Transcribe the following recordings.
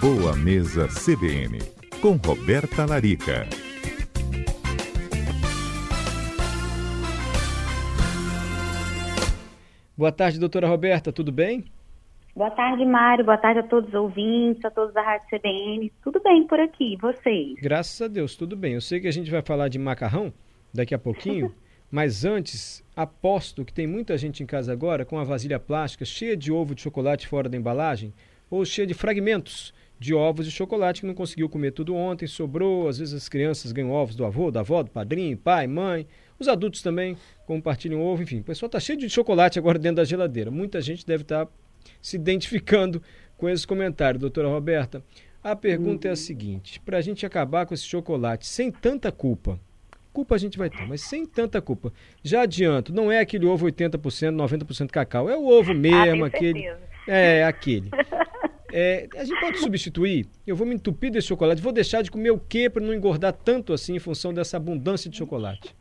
Boa Mesa CBN, com Roberta Larica. Boa tarde, doutora Roberta, tudo bem? Boa tarde, Mário. Boa tarde a todos os ouvintes, a todos da Rádio CBN. Tudo bem por aqui, vocês? Graças a Deus, tudo bem. Eu sei que a gente vai falar de macarrão daqui a pouquinho, mas antes, aposto que tem muita gente em casa agora com a vasilha plástica cheia de ovo de chocolate fora da embalagem ou cheia de fragmentos de ovos de chocolate que não conseguiu comer tudo ontem, sobrou. Às vezes as crianças ganham ovos do avô, da avó, do padrinho, pai, mãe. Os adultos também compartilham ovo, enfim. O pessoal está cheio de chocolate agora dentro da geladeira. Muita gente deve estar tá se identificando com esse comentário, doutora Roberta. A pergunta uhum. é a seguinte: para a gente acabar com esse chocolate sem tanta culpa, culpa a gente vai ter, mas sem tanta culpa. Já adianto, não é aquele ovo 80%, 90% cacau, é o ovo ah, mesmo, ah, aquele. É, aquele. É, a gente pode substituir? Eu vou me entupir desse chocolate, vou deixar de comer o quê para não engordar tanto assim em função dessa abundância de chocolate?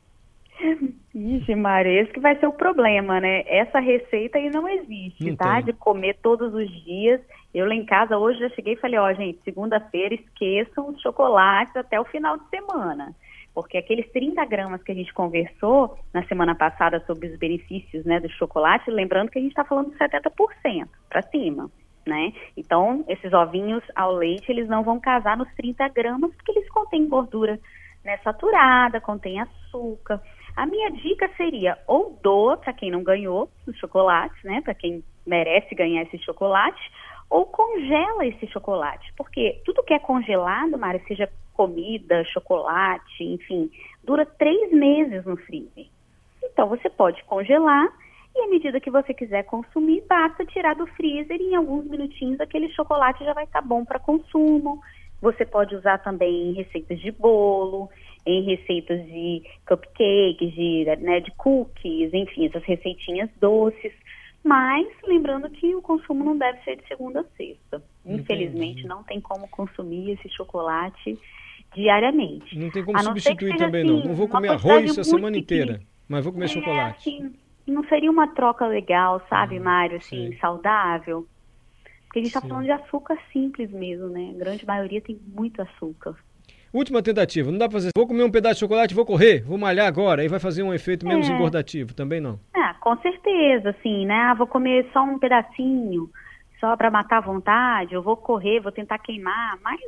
Ixi, Maria, esse que vai ser o problema, né? Essa receita aí não existe, não tá? Tem. De comer todos os dias. Eu lá em casa hoje já cheguei e falei, ó, gente, segunda-feira esqueçam os chocolates até o final de semana. Porque aqueles 30 gramas que a gente conversou na semana passada sobre os benefícios né, do chocolate, lembrando que a gente está falando de 70% para cima né? Então, esses ovinhos ao leite, eles não vão casar nos 30 gramas, porque eles contêm gordura né, saturada, contém açúcar. A minha dica seria ou doa para quem não ganhou os chocolates, né? Para quem merece ganhar esse chocolate, ou congela esse chocolate. Porque tudo que é congelado, Mara, seja comida, chocolate, enfim, dura três meses no freezer. Então você pode congelar e à medida que você quiser consumir, basta tirar do freezer e em alguns minutinhos aquele chocolate já vai estar tá bom para consumo. Você pode usar também em receitas de bolo, em receitas de cupcakes, de, né, de cookies, enfim, essas receitinhas doces. Mas lembrando que o consumo não deve ser de segunda a sexta. Infelizmente, não tem como consumir esse chocolate diariamente. Não tem como substituir também, assim, não. Não vou comer arroz a semana inteira, mas vou comer é, chocolate. Assim, não seria uma troca legal, sabe, uhum, Mário, assim, sim. saudável? Porque a gente está falando de açúcar simples mesmo, né? A grande maioria tem muito açúcar. Última tentativa, não dá pra fazer. Vou comer um pedaço de chocolate, vou correr, vou malhar agora, aí vai fazer um efeito menos é. engordativo, também não? Ah, com certeza, assim, né? Ah, vou comer só um pedacinho, só para matar a vontade, eu vou correr, vou tentar queimar, mas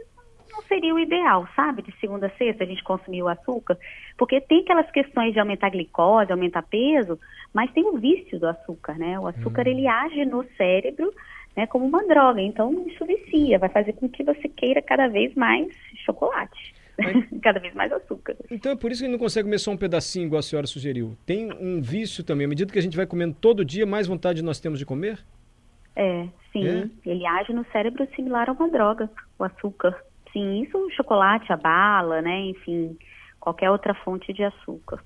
não seria o ideal, sabe? De segunda a sexta a gente consumir o açúcar, porque tem aquelas questões de aumentar a glicose, aumentar peso, mas tem o vício do açúcar, né? O açúcar hum. ele age no cérebro, né, como uma droga, então isso vicia, vai fazer com que você queira cada vez mais chocolate. Mas... cada vez mais açúcar. Então é por isso que a gente não consegue comer só um pedacinho, igual a senhora sugeriu. Tem um vício também. À medida que a gente vai comendo todo dia, mais vontade nós temos de comer? É, sim. É? Ele age no cérebro similar a uma droga, o açúcar. Sim, isso o chocolate, a bala, né? Enfim, qualquer outra fonte de açúcar.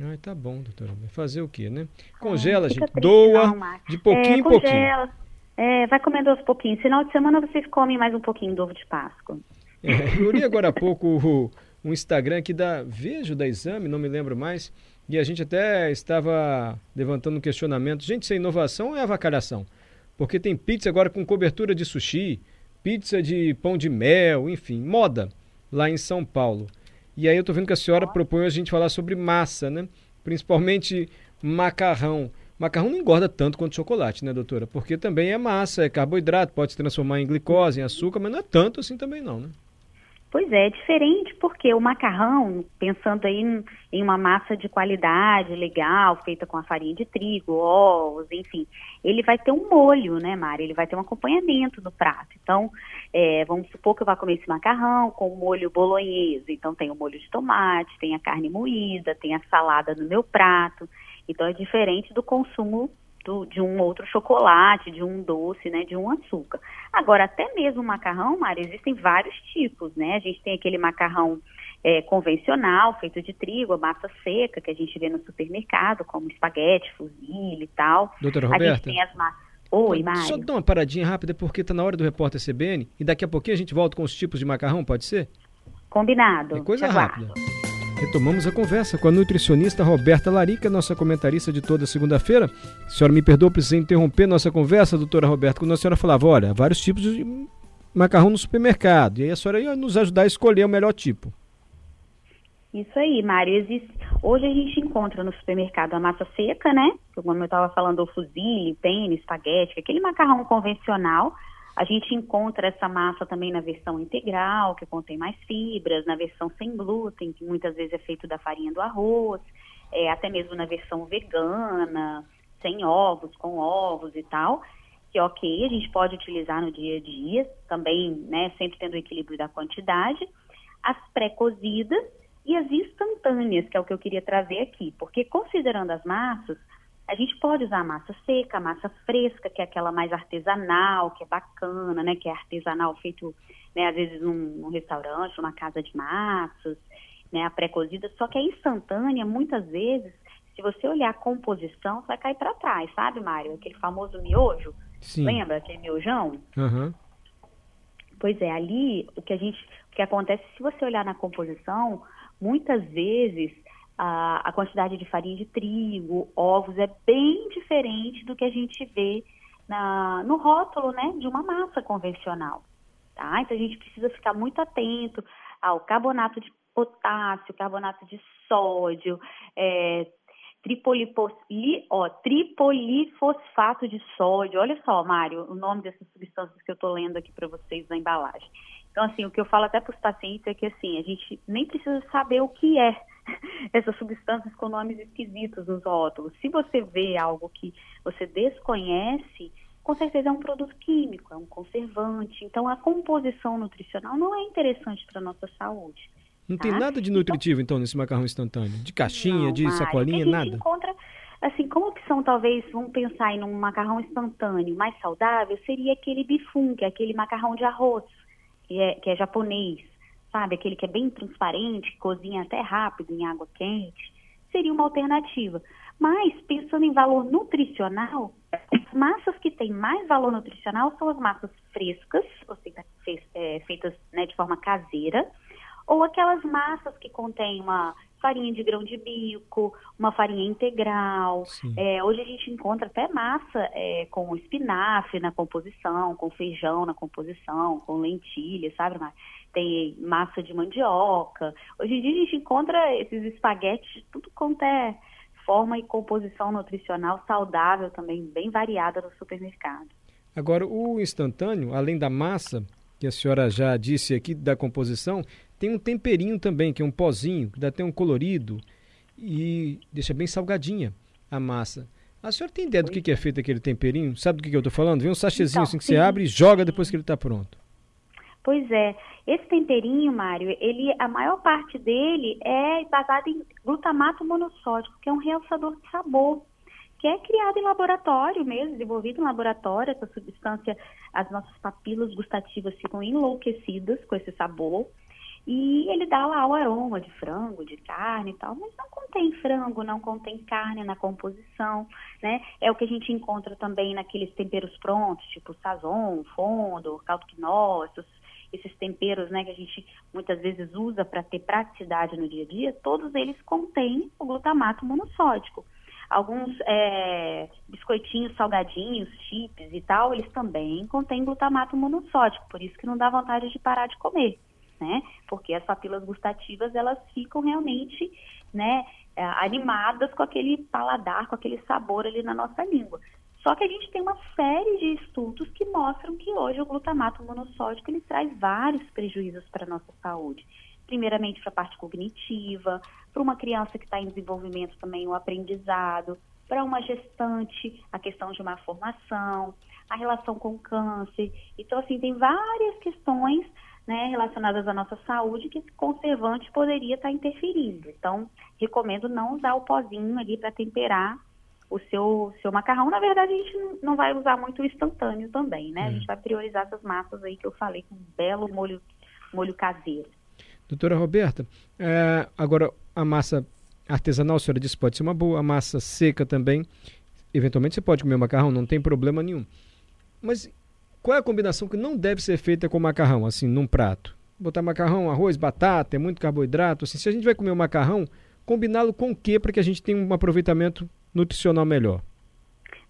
Ah, tá bom, doutora. Fazer o quê, né? Congela, ah, gente. Doa não, de pouquinho é, em pouquinho. É, vai comendo aos pouquinhos. Final de semana vocês comem mais um pouquinho do ovo de Páscoa. É, eu li agora há pouco o, um Instagram aqui da Vejo da Exame, não me lembro mais, e a gente até estava levantando um questionamento. Gente, isso é inovação ou é avacalhação? Porque tem pizza agora com cobertura de sushi, pizza de pão de mel, enfim, moda lá em São Paulo. E aí eu tô vendo que a senhora propõe a gente falar sobre massa, né? Principalmente macarrão. Macarrão não engorda tanto quanto chocolate, né, doutora? Porque também é massa, é carboidrato, pode se transformar em glicose, em açúcar, mas não é tanto assim também não, né? Pois é, é diferente porque o macarrão, pensando aí em uma massa de qualidade, legal, feita com a farinha de trigo, ovos, enfim, ele vai ter um molho, né, Mari? Ele vai ter um acompanhamento no prato. Então, é, vamos supor que eu vá comer esse macarrão com molho bolonhesa. Então, tem o molho de tomate, tem a carne moída, tem a salada no meu prato. Então, é diferente do consumo do, de um outro chocolate, de um doce, né, de um açúcar. Agora, até mesmo o macarrão, Mari, existem vários tipos, né? A gente tem aquele macarrão é, convencional, feito de trigo, a massa seca, que a gente vê no supermercado, como espaguete, fusilli e tal. Doutora Roberta? A gente tem as massas Oi, Mário. Só dá uma paradinha rápida, porque está na hora do repórter CBN, e daqui a pouquinho a gente volta com os tipos de macarrão, pode ser? Combinado. É coisa rápida. Retomamos a conversa com a nutricionista Roberta Larica, nossa comentarista de toda segunda-feira. A senhora me perdoa, precisei interromper nossa conversa, doutora Roberta, quando a senhora falava, olha, vários tipos de macarrão no supermercado. E aí a senhora ia nos ajudar a escolher o melhor tipo. Isso aí, Mário. Existe... Hoje a gente encontra no supermercado a massa seca, né? Como eu estava falando, o fusilli, penne, espaguete, aquele macarrão convencional. A gente encontra essa massa também na versão integral, que contém mais fibras, na versão sem glúten, que muitas vezes é feito da farinha do arroz, é, até mesmo na versão vegana, sem ovos, com ovos e tal, que ok, a gente pode utilizar no dia a dia, também, né, sempre tendo o equilíbrio da quantidade. As pré-cozidas, e as instantâneas, que é o que eu queria trazer aqui, porque considerando as massas, a gente pode usar a massa seca, a massa fresca, que é aquela mais artesanal, que é bacana, né? Que é artesanal feito, né, às vezes num, num restaurante, numa casa de massas, né? A pré-cozida. Só que a instantânea, muitas vezes, se você olhar a composição, você vai cair para trás, sabe, Mário? Aquele famoso miojo. Sim. Lembra aquele miojão? Uhum. Pois é, ali o que a gente, o que acontece, se você olhar na composição, muitas vezes a, a quantidade de farinha de trigo, ovos é bem diferente do que a gente vê na, no rótulo né, de uma massa convencional. Tá? Então a gente precisa ficar muito atento ao carbonato de potássio, carbonato de sódio, é, ó, tripolifosfato de sódio. Olha só, Mário, o nome dessas substâncias que eu estou lendo aqui para vocês na embalagem. Então, assim, o que eu falo até para os pacientes é que, assim, a gente nem precisa saber o que é essas substâncias com nomes esquisitos nos rótulos. Se você vê algo que você desconhece, com certeza é um produto químico, é um conservante. Então, a composição nutricional não é interessante para a nossa saúde. Não tá? tem nada de nutritivo, então, nesse macarrão instantâneo? De caixinha, não, de Mário, sacolinha, nada? Encontra, assim, como opção, talvez, vamos pensar em um macarrão instantâneo mais saudável, seria aquele bifum, que é aquele macarrão de arroz que é, que é japonês, sabe? Aquele que é bem transparente, que cozinha até rápido em água quente, seria uma alternativa. Mas, pensando em valor nutricional, as massas que têm mais valor nutricional são as massas frescas, ou seja, é, feitas né, de forma caseira, ou aquelas massas que contêm uma farinha de grão de bico, uma farinha integral. É, hoje a gente encontra até massa é, com espinafre na composição, com feijão na composição, com lentilha, sabe? Tem massa de mandioca. Hoje em dia a gente encontra esses espaguetes, tudo quanto é forma e composição nutricional saudável também, bem variada no supermercado. Agora, o instantâneo, além da massa, que a senhora já disse aqui da composição, tem um temperinho também, que é um pozinho, que dá até um colorido e deixa bem salgadinha a massa. A senhora tem ideia do que, que é feito aquele temperinho? Sabe do que, que eu estou falando? Vem um sachêzinho então, assim que sim. você abre e joga depois que ele está pronto. Pois é, esse temperinho, Mário, ele, a maior parte dele é basado em glutamato monossódico, que é um realçador de sabor, que é criado em laboratório mesmo, desenvolvido em laboratório. Essa substância, as nossas papilas gustativas ficam enlouquecidas com esse sabor. E ele dá lá o aroma de frango, de carne e tal, mas não contém frango, não contém carne na composição, né? É o que a gente encontra também naqueles temperos prontos, tipo sazon, fundo, caldo quinó, esses, esses temperos, né, que a gente muitas vezes usa para ter praticidade no dia a dia, todos eles contêm o glutamato monossódico. Alguns é, biscoitinhos, salgadinhos, chips e tal, eles também contêm glutamato monossódico, por isso que não dá vontade de parar de comer né? Porque as papilas gustativas, elas ficam realmente, né, é, animadas com aquele paladar, com aquele sabor ali na nossa língua. Só que a gente tem uma série de estudos que mostram que hoje o glutamato monossódico ele traz vários prejuízos para a nossa saúde. Primeiramente para a parte cognitiva, para uma criança que está em desenvolvimento também o aprendizado, para uma gestante a questão de uma formação, a relação com câncer. Então, assim, tem várias questões né, relacionadas à nossa saúde que esse conservante poderia estar interferindo. Então, recomendo não usar o pozinho ali para temperar o seu, seu macarrão. Na verdade, a gente não vai usar muito instantâneo também, né? A gente vai priorizar essas massas aí que eu falei com um belo molho, molho caseiro. Doutora Roberta, é, agora a massa artesanal, a senhora disse, pode ser uma boa, a massa seca também. Eventualmente você pode comer macarrão, não tem problema nenhum. Mas qual é a combinação que não deve ser feita com macarrão, assim, num prato? Botar macarrão, arroz, batata, é muito carboidrato. Assim, se a gente vai comer o macarrão, combiná-lo com o que para que a gente tenha um aproveitamento nutricional melhor?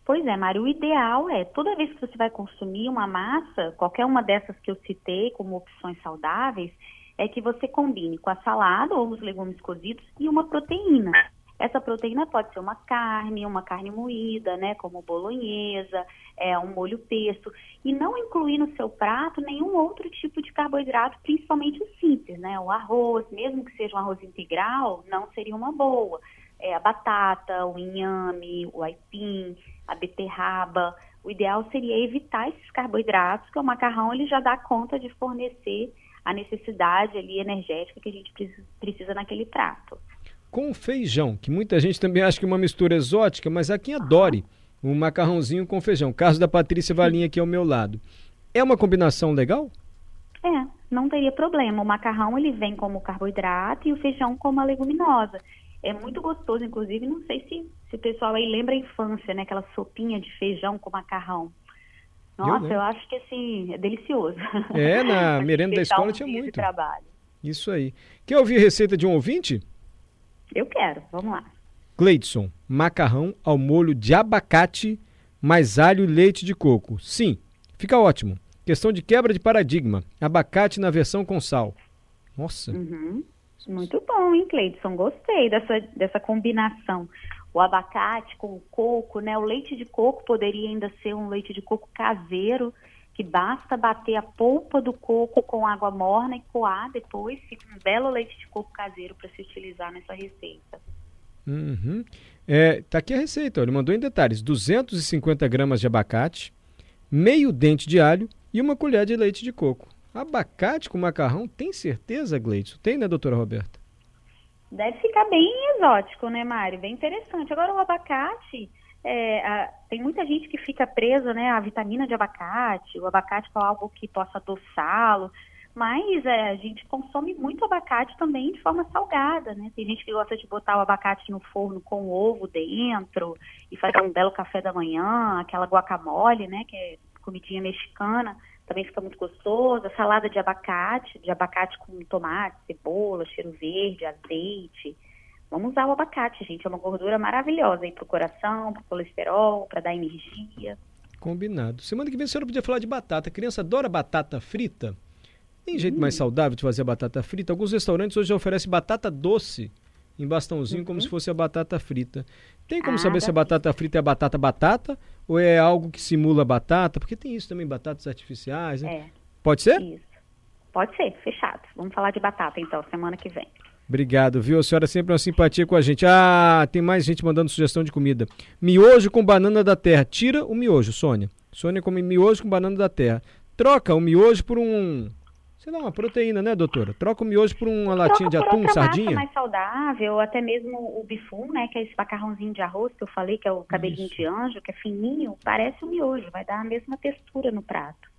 Pois é, Mário, o ideal é, toda vez que você vai consumir uma massa, qualquer uma dessas que eu citei como opções saudáveis, é que você combine com a salada ou os legumes cozidos e uma proteína. Essa proteína pode ser uma carne, uma carne moída, né, como bolonhesa, é, um molho pesto, e não incluir no seu prato nenhum outro tipo de carboidrato, principalmente o simples, né, o arroz, mesmo que seja um arroz integral, não seria uma boa. É, a batata, o inhame, o aipim, a beterraba. O ideal seria evitar esses carboidratos, que o macarrão ele já dá conta de fornecer a necessidade ali energética que a gente precisa, naquele prato. Com feijão, que muita gente também acha que é uma mistura exótica, mas há quem adore um macarrãozinho com feijão. Caso da Patrícia Valinha aqui ao meu lado. É uma combinação legal? É, não teria problema. O macarrão ele vem como carboidrato e o feijão como a leguminosa. É muito gostoso, inclusive, não sei se, se o pessoal aí lembra a infância, né? Aquela sopinha de feijão com macarrão. Nossa, eu, eu acho que assim, é delicioso. É, na merenda da escola um tinha muito. Trabalho. Isso aí. Quer ouvir a receita de um ouvinte? Eu quero, vamos lá. Gleidson, macarrão ao molho de abacate, mais alho e leite de coco. Sim, fica ótimo. Questão de quebra de paradigma. Abacate na versão com sal. Nossa. Uhum. Muito bom, hein, Cleidson? Gostei dessa, dessa combinação. O abacate com o coco, né? O leite de coco poderia ainda ser um leite de coco caseiro, que basta bater a polpa do coco com água morna e coar depois, fica um belo leite de coco caseiro para se utilizar nessa receita. Uhum. É, tá aqui a receita, ele mandou em detalhes: 250 gramas de abacate, meio dente de alho e uma colher de leite de coco. Abacate com macarrão, tem certeza, Gleidson? Tem, né, doutora Roberta? Deve ficar bem exótico, né, Mário? Bem interessante. Agora, o abacate, é, a, tem muita gente que fica presa, né, à vitamina de abacate, o abacate com algo que possa adoçá-lo, mas é, a gente consome muito abacate também de forma salgada, né? Tem gente que gosta de botar o abacate no forno com ovo dentro e fazer um belo café da manhã, aquela guacamole, né, que é comidinha mexicana também fica muito gostoso. A salada de abacate, de abacate com tomate, cebola, cheiro verde, azeite. Vamos usar o abacate, gente. É uma gordura maravilhosa aí pro coração, pro colesterol, para dar energia. Combinado. Semana que vem a senhora podia falar de batata. A criança adora batata frita. Tem jeito hum. mais saudável de fazer batata frita? Alguns restaurantes hoje oferecem batata doce em bastãozinho, uhum. como se fosse a batata frita. Tem como ah, saber se a batata frita é batata batata ou é algo que simula batata? Porque tem isso também, batatas artificiais. Né? É. Pode ser? Isso. Pode ser, fechado. Vamos falar de batata então, semana que vem. Obrigado, viu? A senhora sempre uma simpatia com a gente. Ah, tem mais gente mandando sugestão de comida. Miojo com banana da terra. Tira o miojo, Sônia. Sônia come miojo com banana da terra. Troca o miojo por um sei lá, uma proteína, né, doutora? Troca o miojo por uma latinha de atum, sardinha? mais saudável, até mesmo o bifum, né, que é esse macarrãozinho de arroz que eu falei, que é o cabelinho Isso. de anjo, que é fininho, parece o miojo, vai dar a mesma textura no prato.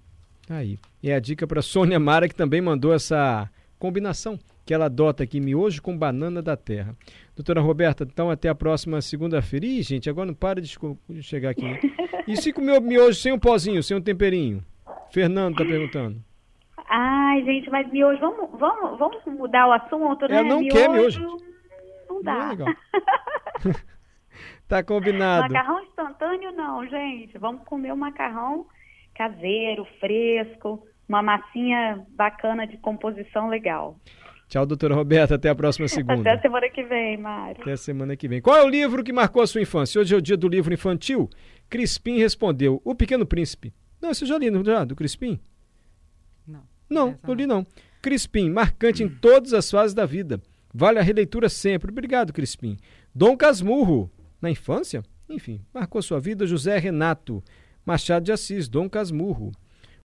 Aí. E a dica para Sônia Mara, que também mandou essa combinação que ela adota aqui, miojo com banana da terra. Doutora Roberta, então até a próxima segunda-feira. Ih, gente, agora não para de chegar aqui. E se comer miojo sem um pozinho, sem um temperinho? Fernando está perguntando. Ai, gente, mas miojo, vamos, vamos, vamos mudar o assunto, né? Eu não miojo, quer miojo. Não dá. Não é tá combinado. Macarrão instantâneo não, gente. Vamos comer o um macarrão caseiro, fresco, uma massinha bacana de composição legal. Tchau, doutora Roberta. Até a próxima segunda. Até a semana que vem, Mário. Até a semana que vem. Qual é o livro que marcou a sua infância? Hoje é o dia do livro infantil. Crispim respondeu: O Pequeno Príncipe. Não, você já li, não já? Do Crispim? Não, não li não. Crispim, marcante em todas as fases da vida. Vale a releitura sempre. Obrigado, Crispim. Dom Casmurro, na infância? Enfim, marcou sua vida José Renato. Machado de Assis, Dom Casmurro.